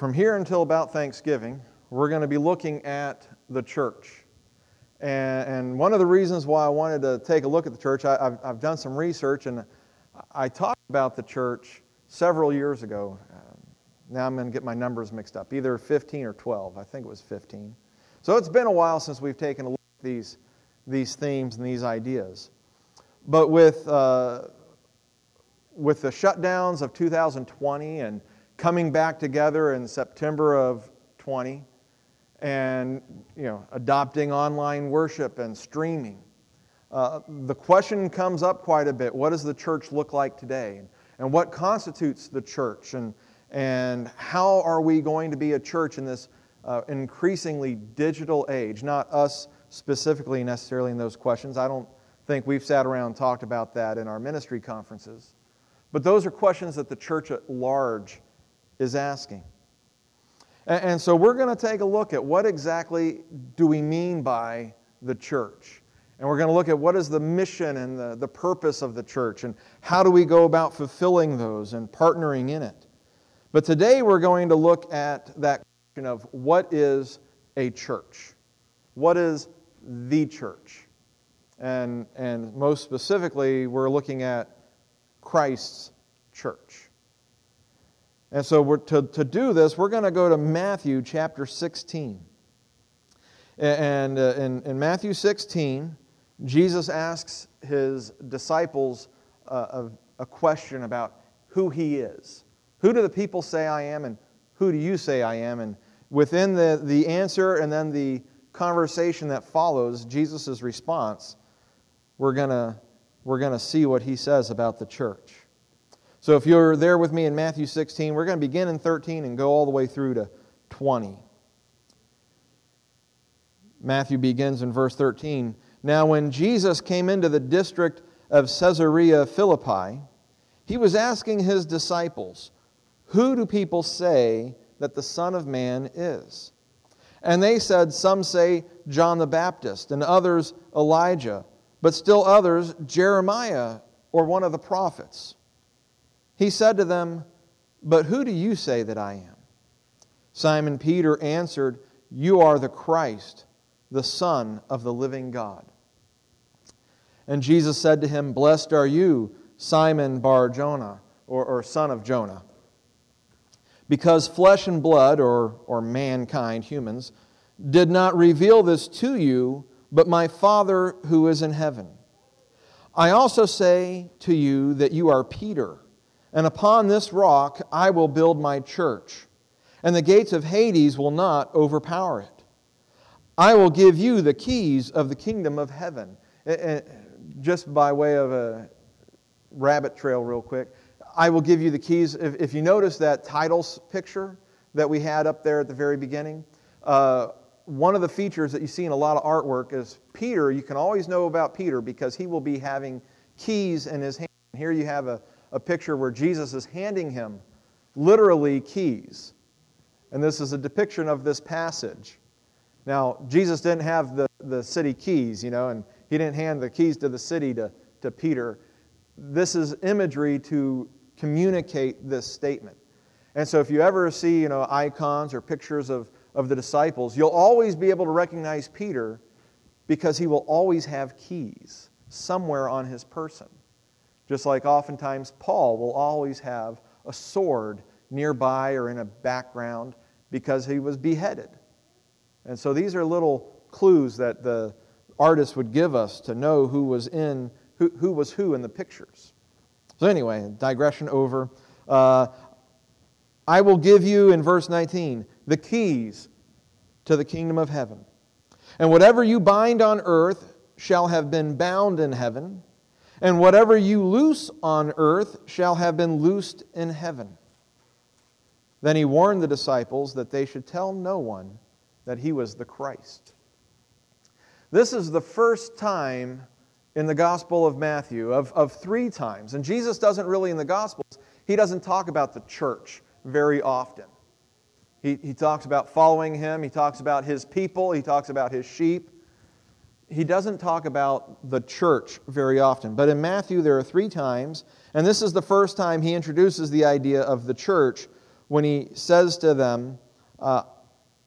from here until about Thanksgiving, we're going to be looking at the church. And, and one of the reasons why I wanted to take a look at the church, I, have I've done some research and I talked about the church several years ago. Uh, now I'm going to get my numbers mixed up, either 15 or 12. I think it was 15. So it's been a while since we've taken a look at these, these themes and these ideas. But with, uh, with the shutdowns of 2020 and coming back together in September of 20 and you know, adopting online worship and streaming, uh, the question comes up quite a bit what does the church look like today? And what constitutes the church? And, and how are we going to be a church in this uh, increasingly digital age? Not us specifically necessarily in those questions. I don't think we've sat around and talked about that in our ministry conferences. But those are questions that the church at large is asking. And, and so we're going to take a look at what exactly do we mean by the church. And we're going to look at what is the mission and the, the purpose of the church and how do we go about fulfilling those and partnering in it. But today we're going to look at that question of what is a church? What is the church? And, and most specifically, we're looking at Christ's church. And so to, to do this, we're going to go to Matthew chapter 16. And uh, in, in Matthew 16, Jesus asks his disciples uh, a, a question about who he is. Who do the people say I am, and who do you say I am? And within the, the answer and then the conversation that follows, Jesus' response, we're going we're going to see what he says about the church. So if you're there with me in Matthew 16, we're going to begin in 13 and go all the way through to 20. Matthew begins in verse 13. Now, when Jesus came into the district of Caesarea Philippi, he was asking his disciples, Who do people say that the Son of Man is? And they said, Some say John the Baptist, and others Elijah, but still others Jeremiah or one of the prophets. He said to them, But who do you say that I am? Simon Peter answered, You are the Christ, the Son of the living God. And Jesus said to him, Blessed are you, Simon Bar Jonah, or, or son of Jonah, because flesh and blood, or, or mankind, humans, did not reveal this to you, but my Father who is in heaven. I also say to you that you are Peter and upon this rock I will build my church, and the gates of Hades will not overpower it. I will give you the keys of the kingdom of heaven. And Just by way of a rabbit trail, real quick, I will give you the keys. If, you notice that titles picture that we had up there at the very beginning, uh, one of the features that you see in a lot of artwork is Peter. You can always know about Peter because he will be having keys in his hand. Here you have a, a picture where Jesus is handing him literally keys. And this is a depiction of this passage. Now, Jesus didn't have the, the city keys, you know, and he didn't hand the keys to the city to, to Peter. This is imagery to communicate this statement. And so if you ever see, you know, icons or pictures of, of the disciples, you'll always be able to recognize Peter because he will always have keys somewhere on his person. Just like oftentimes Paul will always have a sword nearby or in a background because he was beheaded. And so these are little clues that the artist would give us to know who was in who, who was who in the pictures. So anyway, digression over. Uh, I will give you in verse 19 the keys to the kingdom of heaven. And whatever you bind on earth shall have been bound in heaven, and whatever you loose on earth shall have been loosed in heaven. Then he warned the disciples that they should tell no one that he was the Christ. This is the first time in the Gospel of Matthew, of, of three times. And Jesus doesn't really, in the Gospels, he doesn't talk about the church very often. He, he talks about following him, he talks about his people, he talks about his sheep he doesn't talk about the church very often. But in Matthew, there are three times, and this is the first time he introduces the idea of the church when he says to them, uh,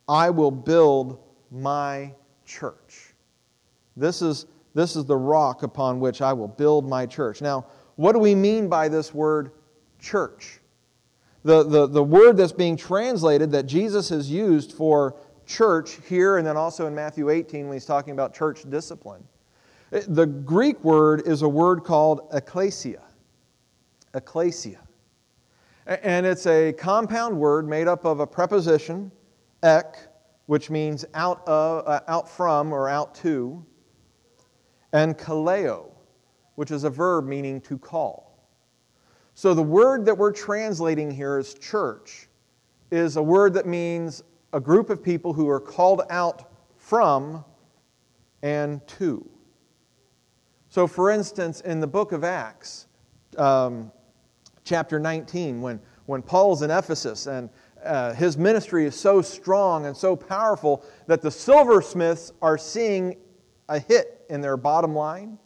I will build my church. This is, this is the rock upon which I will build my church. Now, what do we mean by this word church? The, the, the word that's being translated that Jesus has used for church here and then also in Matthew 18 when he's talking about church discipline. The Greek word is a word called ecclesia. Ecclesia. And it's a compound word made up of a preposition, ek, which means out, of, uh, out from or out to, and kaleo, which is a verb meaning to call. So the word that we're translating here as church is a word that means a group of people who are called out from and to. So, for instance, in the book of Acts, um, chapter 19, when, when Paul's in Ephesus and uh, his ministry is so strong and so powerful that the silversmiths are seeing a hit in their bottom line.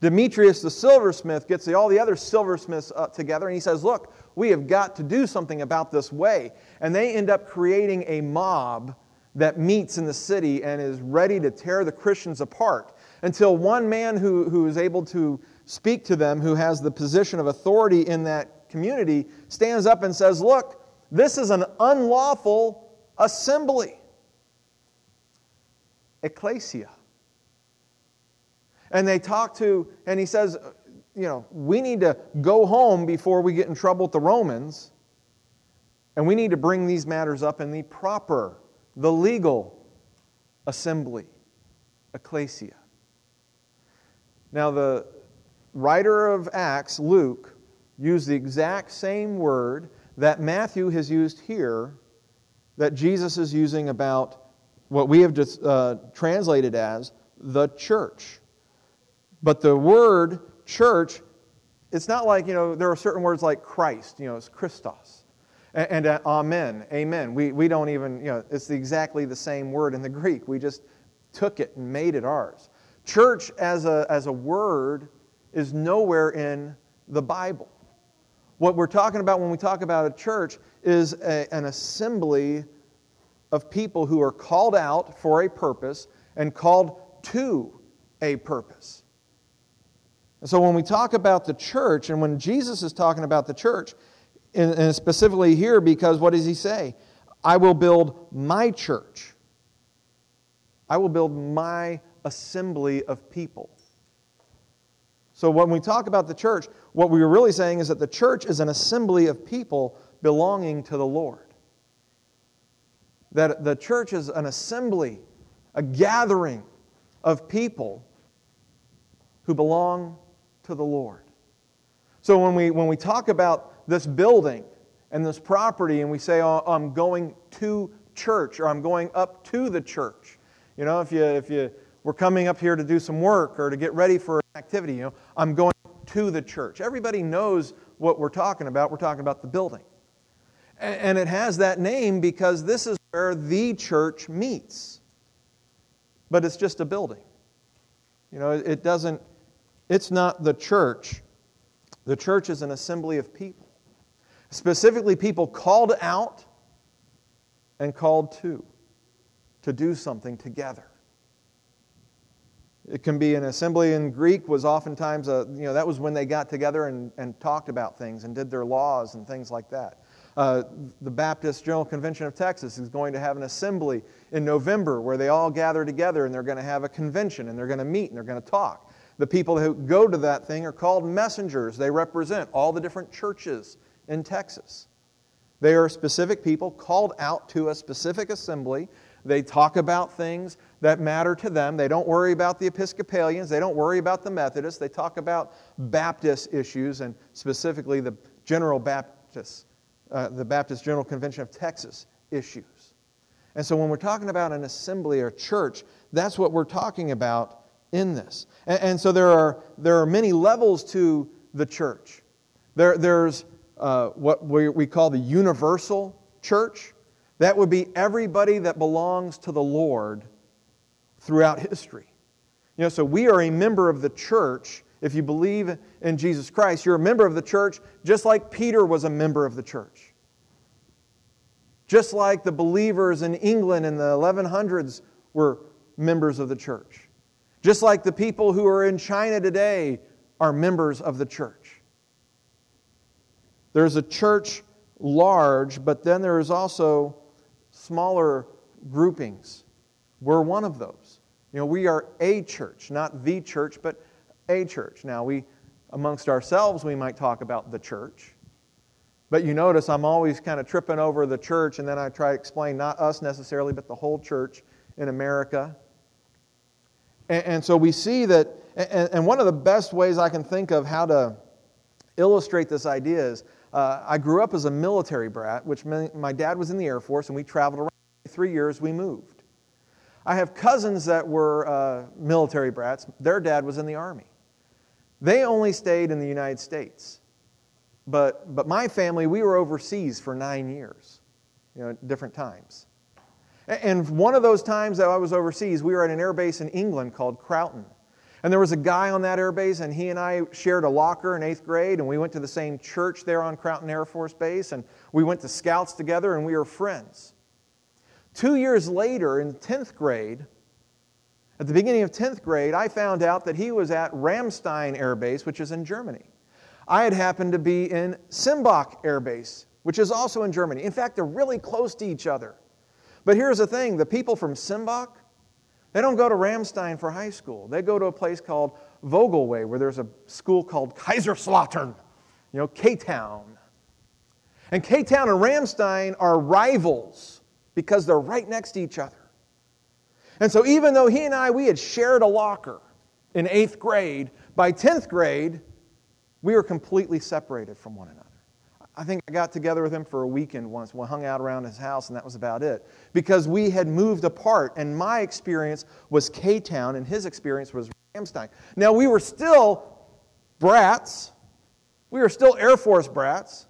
Demetrius the silversmith gets the, all the other silversmiths uh, together and he says, Look, we have got to do something about this way. And they end up creating a mob that meets in the city and is ready to tear the Christians apart until one man who, who is able to speak to them, who has the position of authority in that community, stands up and says, Look, this is an unlawful assembly. Ecclesia. And they talk to, and he says, you know, we need to go home before we get in trouble with the Romans. And we need to bring these matters up in the proper, the legal assembly, ecclesia. Now, the writer of Acts, Luke, used the exact same word that Matthew has used here, that Jesus is using about what we have just, uh, translated as the church. But the word church, it's not like, you know, there are certain words like Christ, you know, it's Christos. And, and uh, amen, amen. We, we don't even, you know, it's exactly the same word in the Greek. We just took it and made it ours. Church as a, as a word is nowhere in the Bible. What we're talking about when we talk about a church is a, an assembly of people who are called out for a purpose and called to a purpose. And so when we talk about the church, and when Jesus is talking about the church, and specifically here, because what does he say? I will build my church. I will build my assembly of people. So when we talk about the church, what we are really saying is that the church is an assembly of people belonging to the Lord. That the church is an assembly, a gathering of people who belong to the Lord. So when we, when we talk about this building and this property and we say, oh, I'm going to church or I'm going up to the church, you know, if you, if you were coming up here to do some work or to get ready for an activity, you know, I'm going to the church. Everybody knows what we're talking about. We're talking about the building. And it has that name because this is where the church meets. But it's just a building. You know, it doesn't it's not the church. The church is an assembly of people, specifically people called out and called to, to do something together. It can be an assembly in Greek was oftentimes a, you know, that was when they got together and, and talked about things and did their laws and things like that. Uh, the Baptist General Convention of Texas is going to have an assembly in November where they all gather together and they're going to have a convention and they're going to meet and they're going to talk. The people who go to that thing are called messengers. They represent all the different churches in Texas. They are specific people called out to a specific assembly. They talk about things that matter to them. They don't worry about the Episcopalians. They don't worry about the Methodists. They talk about Baptist issues and specifically the General Baptist, uh, the Baptist General Convention of Texas issues. And so when we're talking about an assembly or church, that's what we're talking about in this. And, and so there are, there are many levels to the church. There, there's uh, what we, we call the universal church. That would be everybody that belongs to the Lord throughout history. You know, so we are a member of the church. If you believe in Jesus Christ, you're a member of the church just like Peter was a member of the church. Just like the believers in England in the 1100s were members of the church. Just like the people who are in China today are members of the church. There's a church large, but then there is also smaller groupings. We're one of those. You know, we are a church, not the church, but a church. Now, we, amongst ourselves, we might talk about the church. But you notice I'm always kind of tripping over the church, and then I try to explain not us necessarily, but the whole church in America. And, and so we see that, and, and, one of the best ways I can think of how to illustrate this idea is uh, I grew up as a military brat, which my dad was in the Air Force, and we traveled around. Three years we moved. I have cousins that were uh, military brats. Their dad was in the Army. They only stayed in the United States. But, but my family, we were overseas for nine years, you know, different times. And one of those times that I was overseas, we were at an air base in England called Croughton. And there was a guy on that air base, and he and I shared a locker in eighth grade, and we went to the same church there on Croughton Air Force Base, and we went to scouts together, and we were friends. Two years later, in 10th grade, at the beginning of 10th grade, I found out that he was at Ramstein Air Base, which is in Germany. I had happened to be in Sembach Air Base, which is also in Germany. In fact, they're really close to each other. But here's the thing the people from Sembach, they don't go to Ramstein for high school. They go to a place called Vogelweh, where there's a school called Kaiserslautern, you know, K Town. And K Town and Ramstein are rivals because they're right next to each other. And so, even though he and I, we had shared a locker in eighth grade, by 10th grade, we were completely separated from one another. I think I got together with him for a weekend once. We hung out around his house, and that was about it. Because we had moved apart, and my experience was K Town, and his experience was Ramstein. Now, we were still brats, we were still Air Force brats,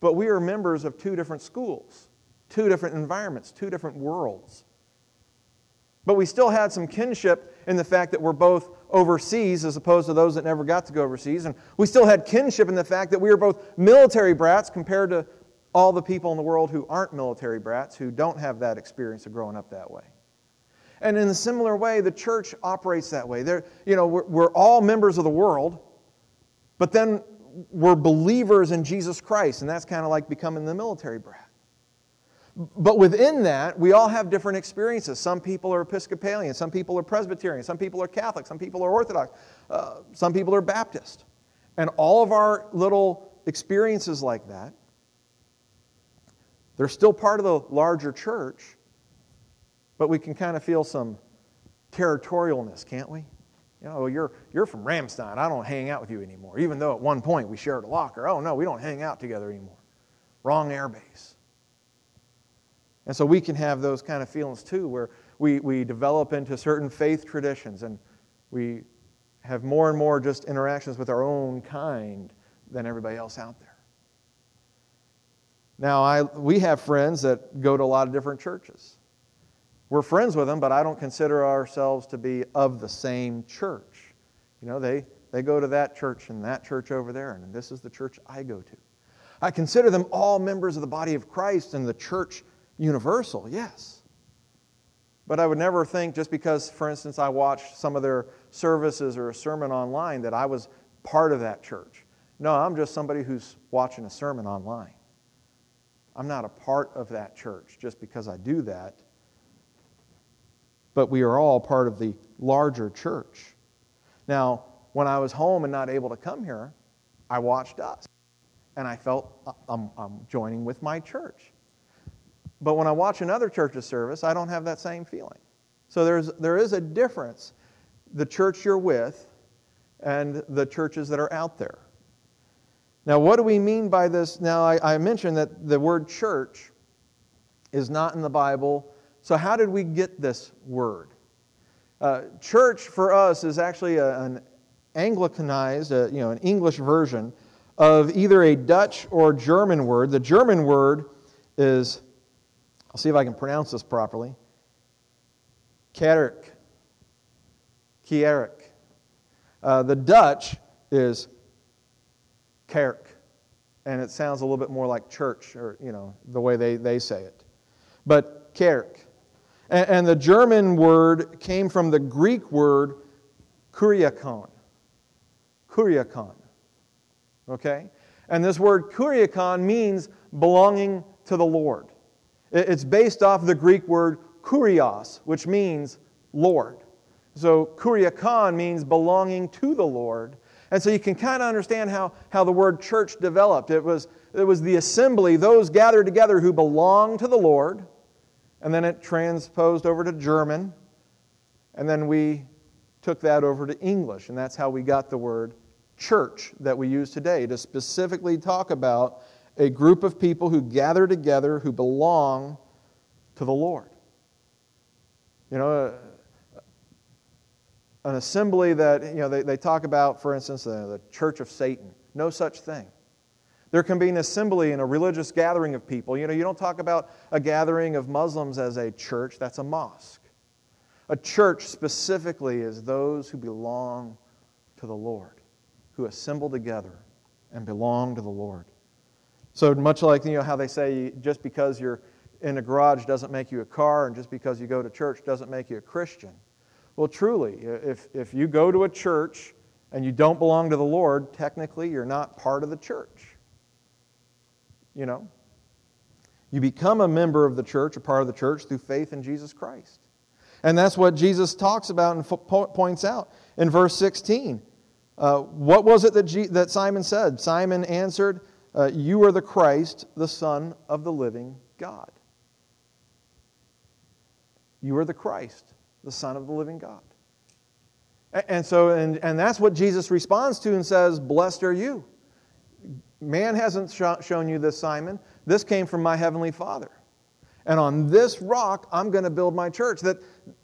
but we were members of two different schools, two different environments, two different worlds. But we still had some kinship in the fact that we're both overseas as opposed to those that never got to go overseas. And we still had kinship in the fact that we were both military brats compared to all the people in the world who aren't military brats, who don't have that experience of growing up that way. And in a similar way, the church operates that way. They're, you know, we're, we're all members of the world, but then we're believers in Jesus Christ, and that's kind of like becoming the military brat. But within that, we all have different experiences. Some people are Episcopalian, some people are Presbyterian, some people are Catholic, some people are Orthodox, uh, some people are Baptist. And all of our little experiences like that, they're still part of the larger church, but we can kind of feel some territorialness, can't we? You know, you're, you're from Ramstein. I don't hang out with you anymore. Even though at one point we shared a locker. Oh, no, we don't hang out together anymore. Wrong airbase. And so we can have those kind of feelings too, where we, we develop into certain faith traditions and we have more and more just interactions with our own kind than everybody else out there. Now, I, we have friends that go to a lot of different churches. We're friends with them, but I don't consider ourselves to be of the same church. You know, they, they go to that church and that church over there, and this is the church I go to. I consider them all members of the body of Christ, and the church universal, yes. But I would never think just because, for instance, I watched some of their services or a sermon online that I was part of that church. No, I'm just somebody who's watching a sermon online. I'm not a part of that church just because I do that. But we are all part of the larger church. Now, when I was home and not able to come here, I watched us. And I felt uh, I'm, I'm joining with my church. But when I watch another church's service, I don't have that same feeling. So there's, there is a difference the church you're with and the churches that are out there. Now, what do we mean by this? Now, I, I mentioned that the word church is not in the Bible. So, how did we get this word? Uh, church for us is actually a, an Anglicanized, a, you know, an English version of either a Dutch or German word. The German word is I'll see if I can pronounce this properly. Kerk. Kierik. Uh, the Dutch is Kerk. and it sounds a little bit more like church, or, you know, the way they, they say it. But kerk. And, and the German word came from the Greek word kuriakon. Kuriakon. Okay? And this word kuriakon means belonging to the Lord. It's based off the Greek word kurios, which means Lord. So kuriakon means belonging to the Lord. And so you can kind of understand how, how the word church developed. It was, it was the assembly, those gathered together who belonged to the Lord. And then it transposed over to German. And then we took that over to English. And that's how we got the word church that we use today to specifically talk about a group of people who gather together who belong to the Lord. You know, an assembly that, you know, they, they talk about, for instance, the, the church of Satan. No such thing. There can be an assembly and a religious gathering of people. You know, you don't talk about a gathering of Muslims as a church, that's a mosque. A church specifically is those who belong to the Lord, who assemble together and belong to the Lord. So much like you know how they say just because you're in a garage doesn't make you a car, and just because you go to church doesn't make you a Christian. Well, truly, if, if you go to a church and you don't belong to the Lord, technically you're not part of the church. You know? You become a member of the church, a part of the church, through faith in Jesus Christ. And that's what Jesus talks about and points out in verse 16. Uh, what was it that, G- that Simon said? Simon answered, uh, You are the Christ, the Son of the living God. You are the Christ the Son of the living God. And so, and, and that's what Jesus responds to and says, Blessed are you. Man hasn't sh- shown you this, Simon. This came from my heavenly Father. And on this rock, I'm going to build my church. That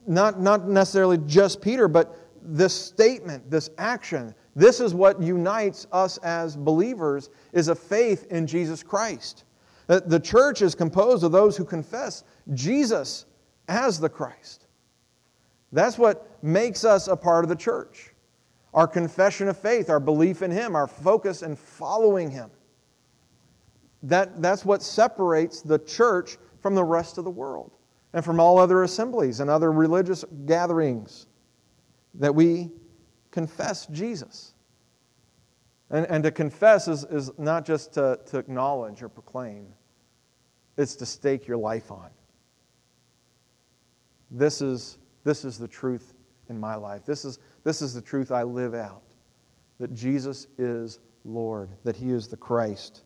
not, not necessarily just Peter, but this statement, this action, this is what unites us as believers is a faith in Jesus Christ. That the church is composed of those who confess Jesus as the Christ. That's what makes us a part of the church. Our confession of faith, our belief in Him, our focus in following Him. That, that's what separates the church from the rest of the world and from all other assemblies and other religious gatherings. That we confess Jesus. And, and to confess is, is not just to, to acknowledge or proclaim, it's to stake your life on. This is this is the truth in my life. This is, this is the truth I live out that Jesus is Lord, that He is the Christ,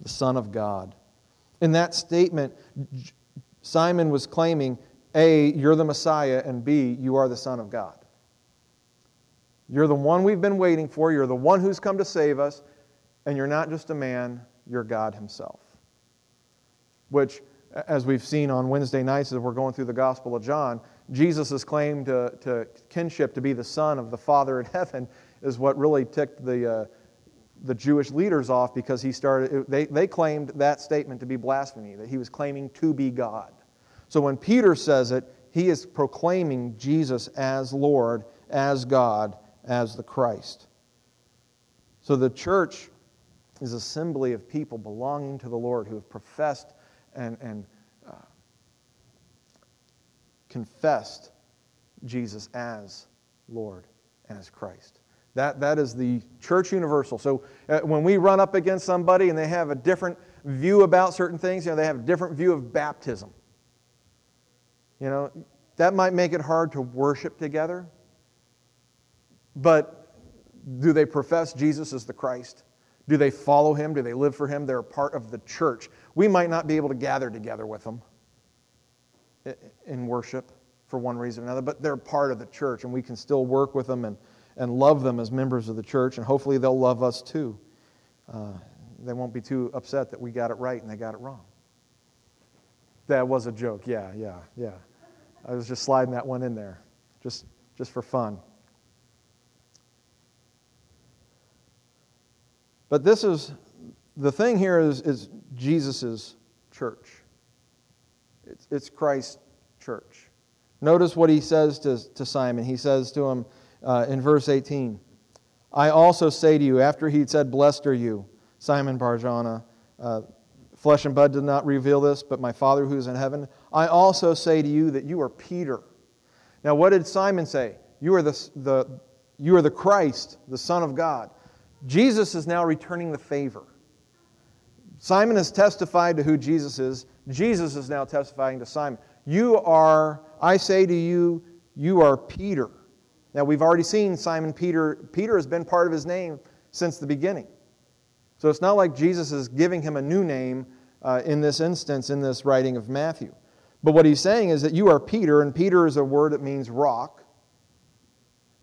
the Son of God. In that statement, Simon was claiming A, you're the Messiah, and B, you are the Son of God. You're the one we've been waiting for, you're the one who's come to save us, and you're not just a man, you're God Himself. Which, as we've seen on Wednesday nights as we're going through the Gospel of John, Jesus' claim to, to kinship, to be the son of the Father in heaven, is what really ticked the, uh, the Jewish leaders off because he started, they, they claimed that statement to be blasphemy, that he was claiming to be God. So when Peter says it, he is proclaiming Jesus as Lord, as God, as the Christ. So the church is assembly of people belonging to the Lord who have professed and, and confessed Jesus as Lord and as Christ. That, that is the church universal. So uh, when we run up against somebody and they have a different view about certain things, you know, they have a different view of baptism. You know, that might make it hard to worship together. But do they profess Jesus as the Christ? Do they follow him? Do they live for him? They're a part of the church. We might not be able to gather together with them in worship for one reason or another, but they're part of the church, and we can still work with them and, and love them as members of the church, and hopefully they'll love us too. Uh, they won't be too upset that we got it right and they got it wrong. That was a joke. Yeah, yeah, yeah. I was just sliding that one in there, just, just for fun. But this is the thing here is, is Jesus' church. It's, it's Christ's church. Notice what he says to, to Simon. He says to him uh, in verse 18, I also say to you, after he'd said, Blessed are you, Simon Barjona, uh, flesh and blood did not reveal this, but my Father who is in heaven. I also say to you that you are Peter. Now, what did Simon say? You are the, the, you are the Christ, the Son of God. Jesus is now returning the favor. Simon has testified to who Jesus is. Jesus is now testifying to Simon. You are, I say to you, you are Peter. Now, we've already seen Simon Peter. Peter has been part of his name since the beginning. So it's not like Jesus is giving him a new name uh, in this instance, in this writing of Matthew. But what he's saying is that you are Peter, and Peter is a word that means rock.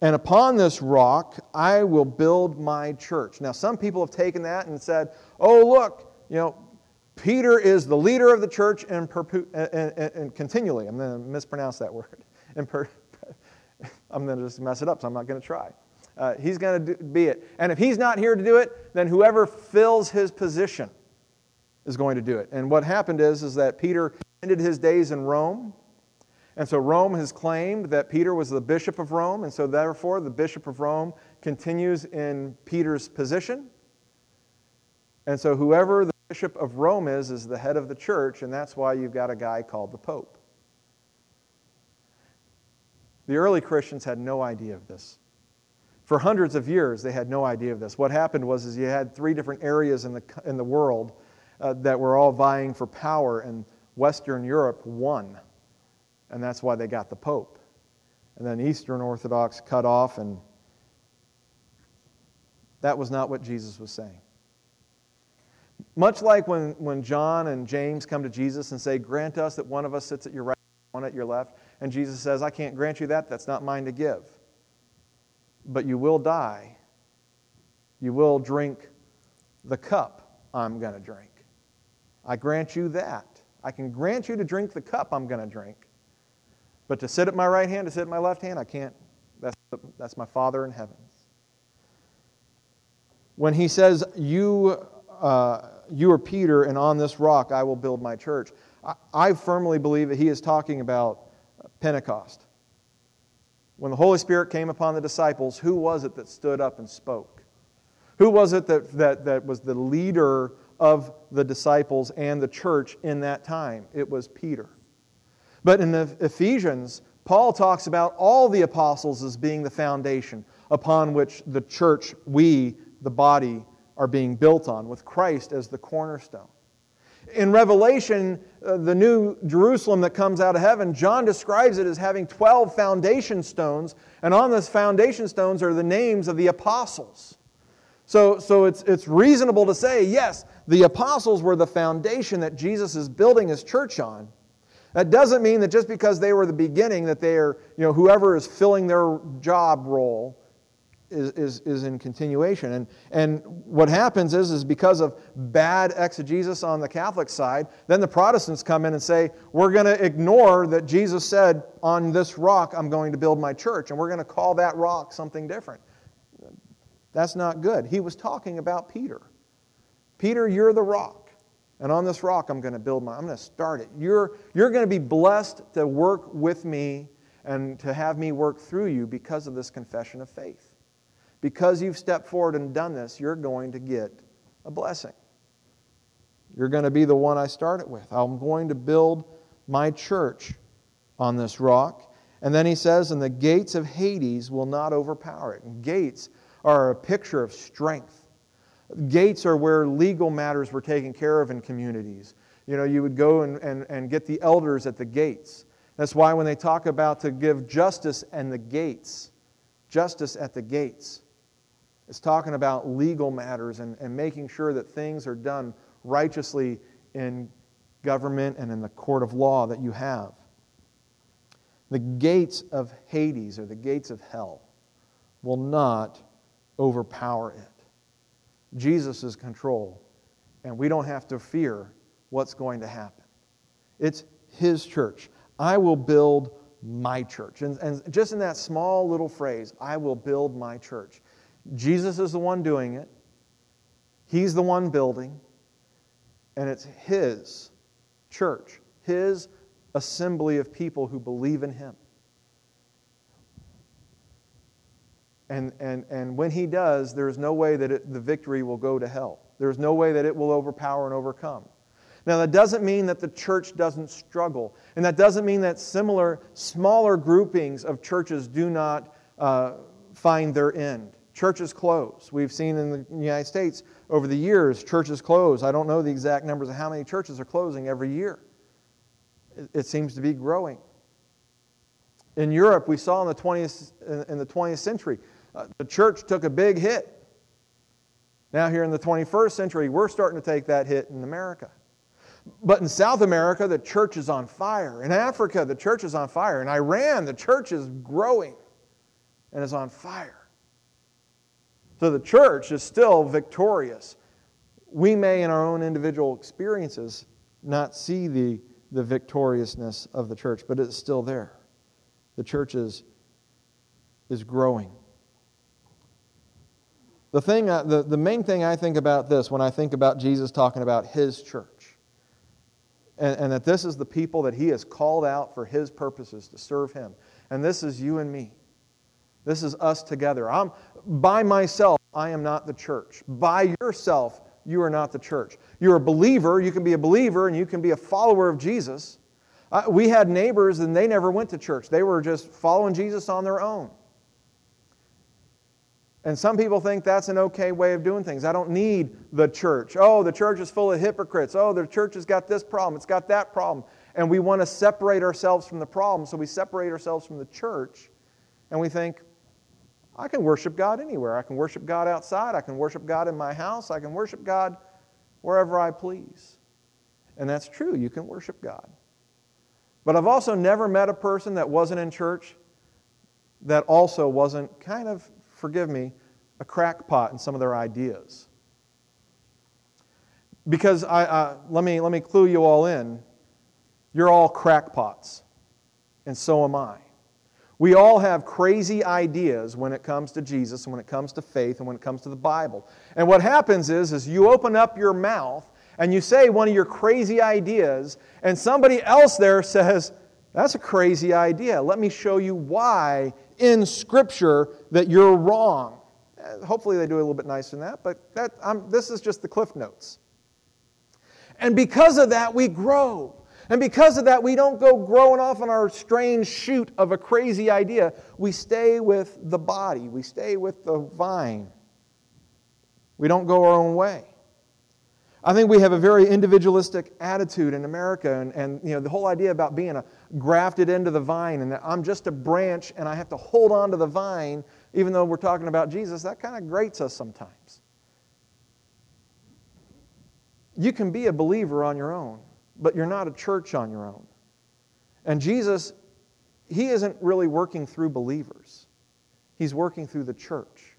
And upon this rock I will build my church. Now, some people have taken that and said, oh, look, you know, Peter is the leader of the church and, perpu- and, and, and continually. I'm going to mispronounce that word. And per- I'm going to just mess it up, so I'm not going to try. Uh, he's going to be it. And if he's not here to do it, then whoever fills his position is going to do it. And what happened is, is that Peter ended his days in Rome. And so Rome has claimed that Peter was the bishop of Rome. And so therefore, the bishop of Rome continues in Peter's position. And so whoever the bishop of Rome is, is the head of the church. And that's why you've got a guy called the Pope. The early Christians had no idea of this. For hundreds of years, they had no idea of this. What happened was is you had three different areas in the, in the world uh, that were all vying for power, and Western Europe won. And that's why they got the Pope. And then Eastern Orthodox cut off, and that was not what Jesus was saying. Much like when, when John and James come to Jesus and say, Grant us that one of us sits at your right, one at your left. And Jesus says, I can't grant you that. That's not mine to give but you will die. You will drink the cup I'm going to drink. I grant you that. I can grant you to drink the cup I'm going to drink. But to sit at my right hand, to sit at my left hand, I can't. That's, that's my Father in heaven. When he says, you, uh, you are Peter, and on this rock I will build my church, I, I firmly believe that he is talking about Pentecost. When the Holy Spirit came upon the disciples, who was it that stood up and spoke? Who was it that, that, that was the leader of the disciples and the church in that time? It was Peter. But in Ephesians, Paul talks about all the apostles as being the foundation upon which the church, we, the body, are being built on, with Christ as the cornerstone. In Revelation, uh, the new Jerusalem that comes out of heaven, John describes it as having 12 foundation stones, and on those foundation stones are the names of the apostles. So, so it's, it's reasonable to say, yes, the apostles were the foundation that Jesus is building his church on. That doesn't mean that just because they were the beginning, that they are, you know, whoever is filling their job role is, is, is in continuation. And, and what happens is, is because of bad exegesis on the Catholic side, then the Protestants come in and say, we're going to ignore that Jesus said, on this rock I'm going to build my church, and we're going to call that rock something different. That's not good. He was talking about Peter. Peter, you're the rock. And on this rock, I'm going to build my, I'm going to start it. You're, you're going to be blessed to work with me and to have me work through you because of this confession of faith because you've stepped forward and done this, you're going to get a blessing. You're going to be the one I started with. I'm going to build my church on this rock. And then he says, and the gates of Hades will not overpower it. And gates are a picture of strength. Gates are where legal matters were taken care of in communities. You know, you would go and, and, and get the elders at the gates. That's why when they talk about to give justice and the gates, justice at the gates, it's talking about legal matters and, and making sure that things are done righteously in government and in the court of law that you have. The gates of Hades or the gates of hell will not overpower it. Jesus is control, and we don't have to fear what's going to happen. It's His church. I will build my church. And, and just in that small little phrase, I will build my church. Jesus is the one doing it, He's the one building, and it's His church, His assembly of people who believe in Him. And, and, and when He does, there is no way that it, the victory will go to hell. There's no way that it will overpower and overcome. Now, that doesn't mean that the church doesn't struggle. And that doesn't mean that similar, smaller groupings of churches do not uh, find their end. Churches close. We've seen in the United States over the years, churches close. I don't know the exact numbers of how many churches are closing every year. It, seems to be growing. In Europe, we saw in the 20th, in the 20th century, uh, the church took a big hit. Now, here in the 21st century, we're starting to take that hit in America. But in South America, the church is on fire. In Africa, the church is on fire. In Iran, the church is growing and is on fire. So the church is still victorious. We may, in our own individual experiences, not see the, the victoriousness of the church, but it's still there. The church is, is growing. The, thing, the, the main thing I think about this when I think about Jesus talking about his church and, and that this is the people that He has called out for His purposes to serve Him. And this is you and me. This is us together. I'm, by myself, I am not the church. By yourself, you are not the church. You're a believer. You can be a believer and you can be a follower of Jesus. Uh, we had neighbors and they never went to church, they were just following Jesus on their own. And some people think that's an okay way of doing things. I don't need the church. Oh, the church is full of hypocrites. Oh, the church has got this problem, it's got that problem. And we want to separate ourselves from the problem, so we separate ourselves from the church. And we think, I can worship God anywhere. I can worship God outside. I can worship God in my house. I can worship God wherever I please. And that's true. You can worship God. But I've also never met a person that wasn't in church that also wasn't kind of forgive me, a crackpot in some of their ideas. Because I, uh, let, me, let me clue you all in. You're all crackpots, and so am I. We all have crazy ideas when it comes to Jesus and when it comes to faith and when it comes to the Bible. And what happens is, is you open up your mouth and you say one of your crazy ideas, and somebody else there says, That's a crazy idea. Let me show you why in Scripture that you're wrong. Uh, hopefully, they do a little bit nicer than that, but that, this is just the cliff notes. And because of that, we grow. And because of that, we don't go growing off on our strange shoot of a crazy idea. We stay with the body, we stay with the vine. We don't go our own way. I think we have a very individualistic attitude in America, and, and you know, the whole idea about being a grafted into the vine and that I'm just a branch and I have to hold on to the vine, even though we're talking about Jesus, that kind of grates us sometimes. You can be a believer on your own, but you're not a church on your own. And Jesus, He isn't really working through believers, He's working through the church.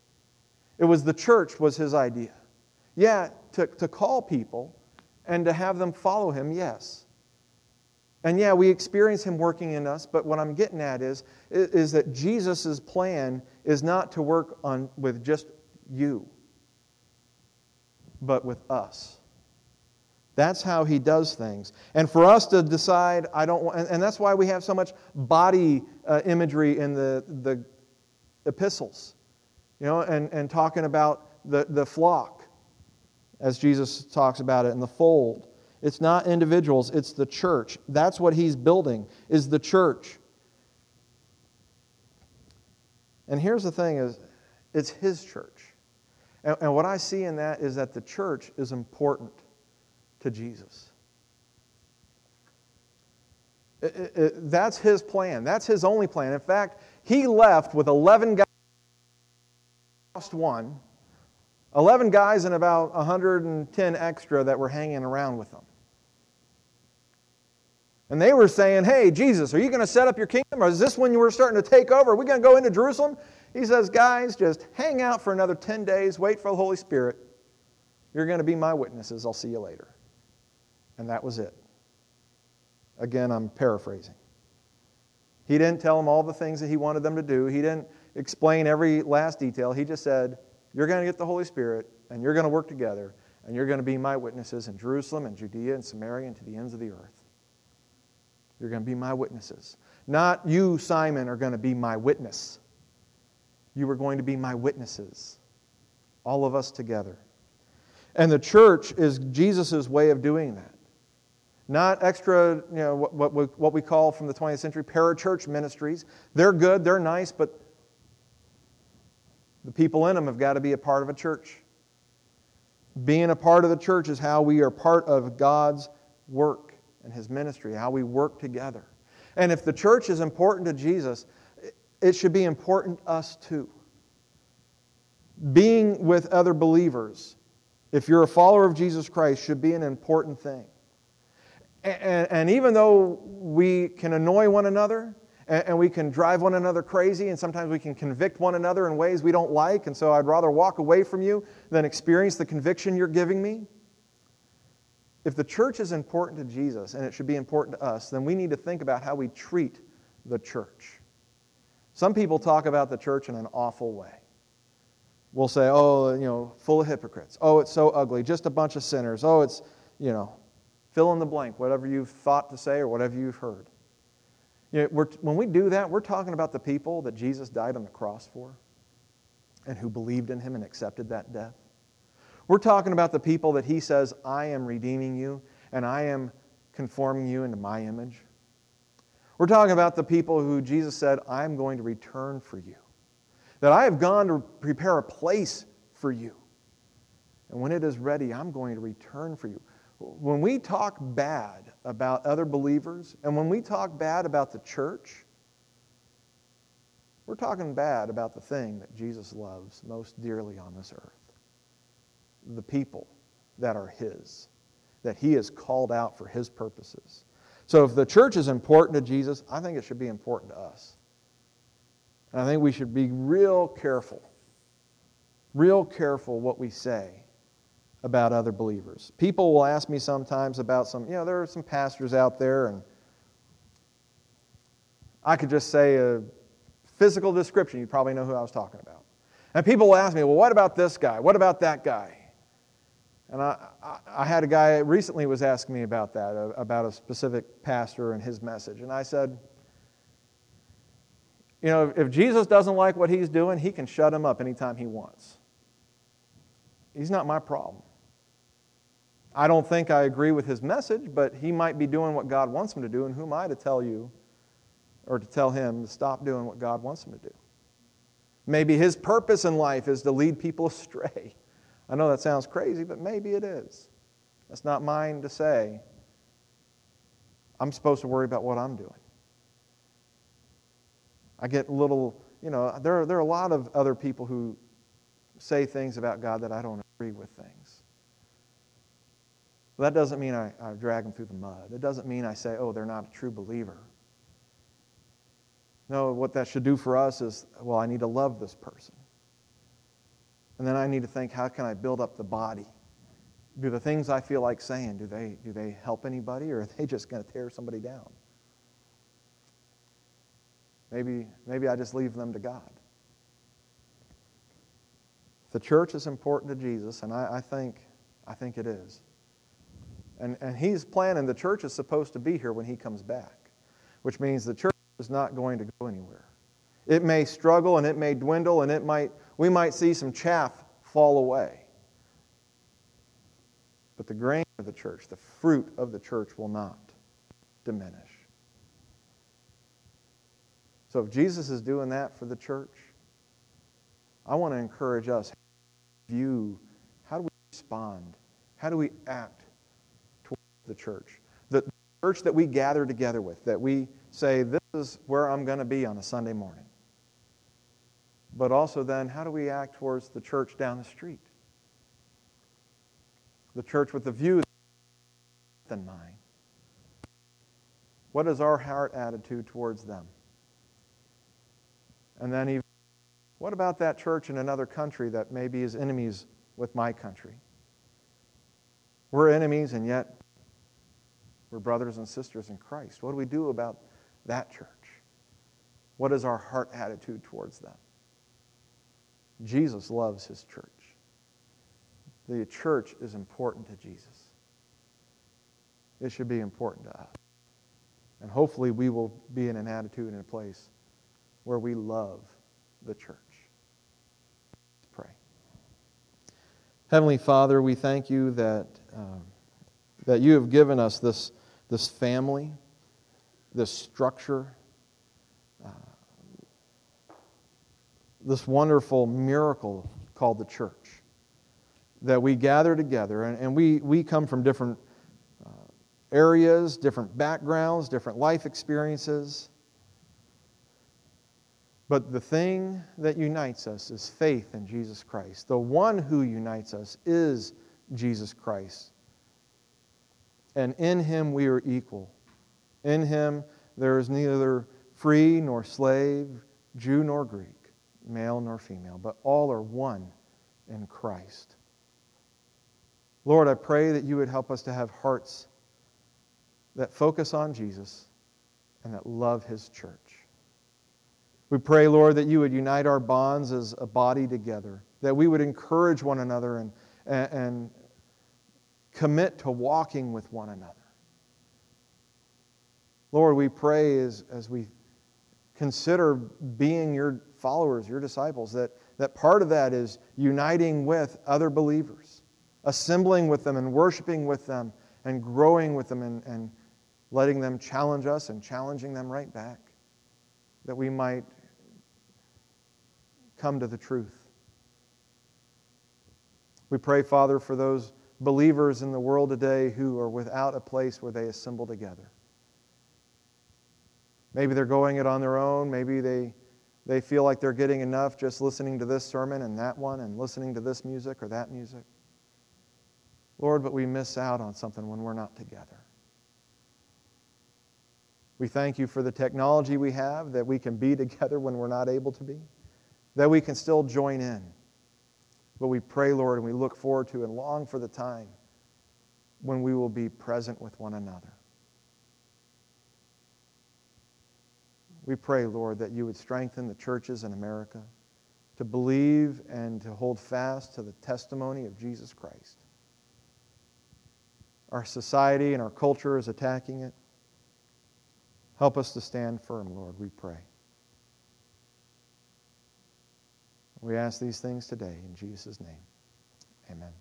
It was the church was His idea. Yeah, to, to call people and to have them follow him, yes. And yeah, we experience him working in us, but what I'm getting at is, is that Jesus' plan is not to work on, with just you, but with us. That's how he does things. And for us to decide, I don't want, and that's why we have so much body uh, imagery in the, the epistles, you know, and, and talking about the, the flock as Jesus talks about it in the fold. It's not individuals, it's the church. That's what he's building, is the church. And here's the thing is it's his church. And, and what I see in that is that the church is important to Jesus. It, it, it, that's his plan. That's his only plan. In fact, he left with 11 guys, lost one, 11 guys and about 110 extra that were hanging around with them. And they were saying, Hey, Jesus, are you going to set up your kingdom? Or is this when you were starting to take over? Are we going to go into Jerusalem? He says, Guys, just hang out for another 10 days, wait for the Holy Spirit. You're going to be my witnesses. I'll see you later. And that was it. Again, I'm paraphrasing. He didn't tell them all the things that he wanted them to do, he didn't explain every last detail. He just said, you're going to get the Holy Spirit, and you're going to work together, and you're going to be my witnesses in Jerusalem and Judea and Samaria and to the ends of the earth. You're going to be my witnesses. Not you, Simon, are going to be my witness. You are going to be my witnesses. All of us together. And the church is Jesus' way of doing that. Not extra, you know, what, what, what we call from the 20th century parachurch ministries. They're good, they're nice, but the people in them have got to be a part of a church. Being a part of the church is how we are part of God's work and His ministry, how we work together. And if the church is important to Jesus, it should be important to us too. Being with other believers, if you're a follower of Jesus Christ, should be an important thing. And, and even though we can annoy one another, and, and we can drive one another crazy, and sometimes we can convict one another in ways we don't like, and so I'd rather walk away from you than experience the conviction you're giving me. If the church is important to Jesus and it should be important to us, then we need to think about how we treat the church. Some people talk about the church in an awful way. We'll say, oh, you know, full of hypocrites. Oh, it's so ugly. Just a bunch of sinners. Oh, it's, you know, fill in the blank, whatever you've thought to say or whatever you've heard. You know, when we do that, we're talking about the people that Jesus died on the cross for and who believed in him and accepted that death. We're talking about the people that he says, I am redeeming you and I am conforming you into my image. We're talking about the people who Jesus said, I'm going to return for you. That I have gone to prepare a place for you. And when it is ready, I'm going to return for you when we talk bad about other believers and when we talk bad about the church, we're talking bad about the thing that Jesus loves most dearly on this earth the people that are His, that He has called out for His purposes. So if the church is important to Jesus, I think it should be important to us. And I think we should be real careful, real careful what we say about other believers. People will ask me sometimes about some, you know, there are some pastors out there, and I could just say a physical description. You probably know who I was talking about. And people will ask me, well, what about this guy? What about that guy? And I, I, I had a guy recently was asking me about that, uh, about a specific pastor and his message. And I said, you know, if Jesus doesn't like what he's doing, he can shut him up anytime he wants. He's not my problem. I don't think I agree with his message, but he might be doing what God wants him to do, and who am I to tell you or to tell him to stop doing what God wants him to do? Maybe his purpose in life is to lead people astray. I know that sounds crazy, but maybe it is. That's not mine to say. I'm supposed to worry about what I'm doing. I get little, you know, there, are, there are a lot of other people who say things about God that I don't agree with things. Well, that doesn't mean I, I drag them through the mud. It doesn't mean I say, oh, they're not a true believer. No, what that should do for us is, well, I need to love this person. And then I need to think, how can I build up the body? Do the things I feel like saying, do they, do they help anybody or are they just going to tear somebody down? Maybe, maybe I just leave them to God. The church is important to Jesus, and I, I think, I think it is. And, and he's planning, the church is supposed to be here when he comes back, which means the church is not going to go anywhere. It may struggle and it may dwindle and it might, we might see some chaff fall away. But the grain of the church, the fruit of the church will not diminish. So if Jesus is doing that for the church, I want to encourage us view how do we respond? How do we act the church. The church that we gather together with, that we say, this is where I'm going to be on a Sunday morning. But also, then, how do we act towards the church down the street? The church with the view than mine. What is our heart attitude towards them? And then, even, what about that church in another country that maybe is enemies with my country? We're enemies, and yet we're brothers and sisters in Christ. What do we do about that church? What is our heart attitude towards them? Jesus loves his church. The church is important to Jesus. It should be important to us. And hopefully, we will be in an attitude and a place where we love the church. Let's pray. Heavenly Father, we thank you that, uh, that you have given us this, this family, this structure, uh, this wonderful miracle called the church. That we gather together, and, and we, we come from different uh, areas, different backgrounds, different life experiences. But the thing that unites us is faith in Jesus Christ. The one who unites us is Jesus Christ. And in him we are equal. In him there is neither free nor slave, Jew nor Greek, male nor female, but all are one in Christ. Lord, I pray that you would help us to have hearts that focus on Jesus and that love his church. We pray, Lord, that you would unite our bonds as a body together, that we would encourage one another and, and, commit to walking with one another. Lord, we pray as, as we consider being your followers, your disciples, that, that part of that is uniting with other believers, assembling with them and worshiping with them and growing with them and, and letting them challenge us and challenging them right back, that we might come to the truth. We pray, Father, for those believers in the world today who are without a place where they assemble together. Maybe they're going it on their own. Maybe they, they feel like they're getting enough just listening to this sermon and that one and listening to this music or that music. Lord, but we miss out on something when we're not together. We thank you for the technology we have that we can be together when we're not able to be that we can still join in. But we pray, Lord, and we look forward to and long for the time when we will be present with one another. We pray, Lord, that you would strengthen the churches in America to believe and to hold fast to the testimony of Jesus Christ. Our society and our culture is attacking it. Help us to stand firm, Lord, we pray. We ask these things today in Jesus' name. Amen.